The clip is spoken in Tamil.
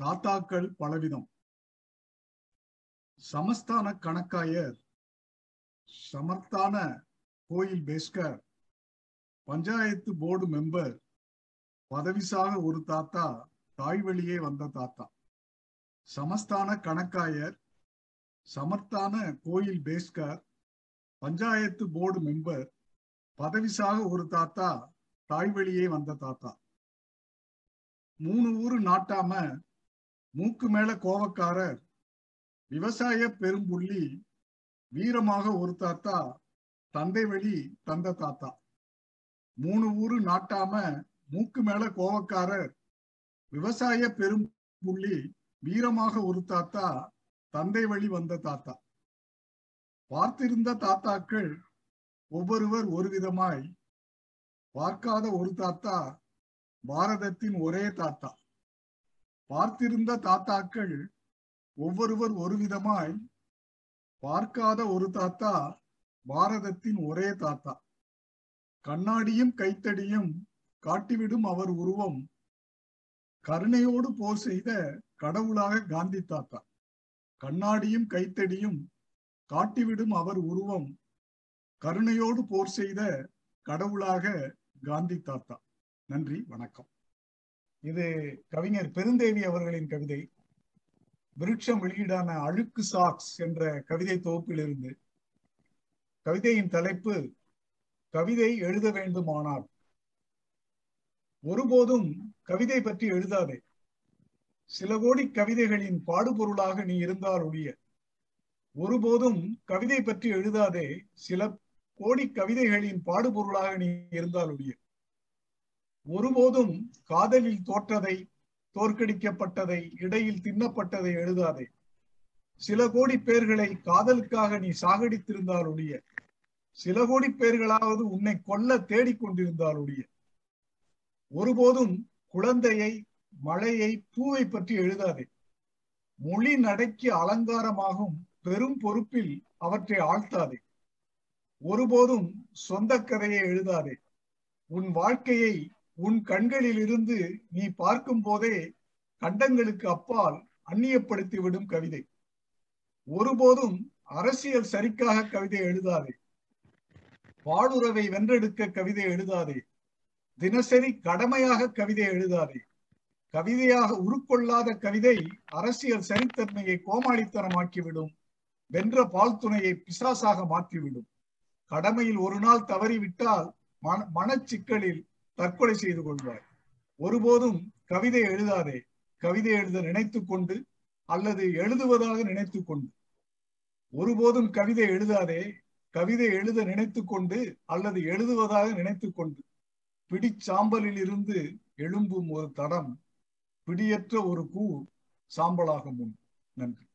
தாத்தாக்கள் பலவிதம். சமஸ்தான கணக்காயர் சமர்த்தான கோயில் பேஸ்கர் பஞ்சாயத்து போர்டு மெம்பர் பதவிசாக ஒரு தாத்தா தாய் வழியே வந்த தாத்தா. சமஸ்தான கணக்காயர் சமர்த்தான கோயில் பேஸ்கர் பஞ்சாயத்து போர்டு மெம்பர் பதவிசாக ஒரு தாத்தா தாய் வழியே வந்த தாத்தா. மூணு ஊரு நாட்டாம மூக்கு மேல கோவக்காரர் விவசாய பெரும்புள்ளி வீரமாக ஒரு தாத்தா தந்தை வழி தந்த தாத்தா. மூணு ஊரு நாட்டாம மூக்கு மேல கோவக்காரர் விவசாய பெரும்புள்ளி வீரமாக ஒரு தாத்தா தந்தை வழி வந்த தாத்தா. பார்த்திருந்த தாத்தாக்கள் ஒவ்வொருவர் ஒரு விதமாய் பார்க்காத ஒரு தாத்தா பாரதத்தின் ஒரே தாத்தா. பார்த்திருந்த தாத்தாக்கள் ஒவ்வொருவர் ஒரு விதமாய் பார்க்காத ஒரு தாத்தா பாரதத்தின் ஒரே தாத்தா. கண்ணாடியும் கைத்தடியும் காட்டிவிடும் அவர் உருவம் கருணையோடு போர் செய்த கடவுளாக காந்தி தாத்தா. கண்ணாடியும் கைத்தடியும் காட்டிவிடும் அவர் உருவம் கருணையோடு போர் செய்த கடவுளாக காந்தி தாத்தா. நன்றி வணக்கம். இது கவிஞர் பெருந்தேவி அவர்களின் கவிதை. விருட்சம் வெளியீடான அழுக்கு சாக்ஸ் என்ற கவிதை தொகுப்பிலிருந்து கவிதையின் தலைப்பு கவிதை எழுத வேண்டுமானால். ஒருபோதும் கவிதை பற்றி எழுதாதே. சில கோடி கவிதைகளின் பாடுபொருளாக நீ இருந்தால் ஒழிய ஒருபோதும் கவிதை பற்றி எழுதாதே. சில கோடி கவிதைகளின் பாடுபொருளாக நீ இருந்தால் ஒழிய ஒருபோதும் காதலில் தோற்றதை தோற்கடிக்கப்பட்டதை இடையில் தின்னப்பட்டதை எழுதாதே. சில கோடி பேர்களை காதலுக்காக நீ சாகடித்திருந்தாலுடைய சில கோடி பேர்களாவது உன்னை கொல்ல தேடிக்கொண்டிருந்தாலுடைய ஒருபோதும் குழந்தையை மழையை பூவை பற்றி எழுதாதே. மொழி நடைக்கு அலங்காரமாகும் பெரும் பொறுப்பில் அவற்றை ஆழ்த்தாதே. ஒருபோதும் சொந்த கதையை எழுதாதே. உன் வாழ்க்கையை உன் கண்களில் இருந்து நீ பார்க்கும் போதே கண்டங்களுக்கு அப்பால் அந்நியப்படுத்தி விடும் கவிதை. ஒருபோதும் அரசியல் சரிக்காக கவிதை எழுதாதே. பாடுறவை வென்றெடுக்க கவிதை எழுதாதே. தினசரி கடமையாக கவிதை எழுதாதே. கவிதையாக உருக்கொள்ளாத கவிதை அரசியல் சரித்தன்மையை கோமாளித்தனமாக்கிவிடும். வென்ற பால் துணையை பிசாசாக மாற்றிவிடும். கடமையில் ஒரு நாள் தவறிவிட்டால் மன மனச்சிக்கலில் தற்கொலை செய்து கொள்வாய். ஒருபோதும் கவிதை எழுதாதே. கவிதை எழுத நினைத்து கொண்டு அல்லது எழுதுவதாக நினைத்து கொண்டு. ஒருபோதும் கவிதை எழுதாதே. கவிதை எழுத நினைத்து கொண்டு அல்லது எழுதுவதாக நினைத்து கொண்டு. பிடிச்சாம்பலில் இருந்து எழும்பும் ஒரு தடம். பிடியற்ற ஒரு கூ சாம்பலாக முன். நன்றி.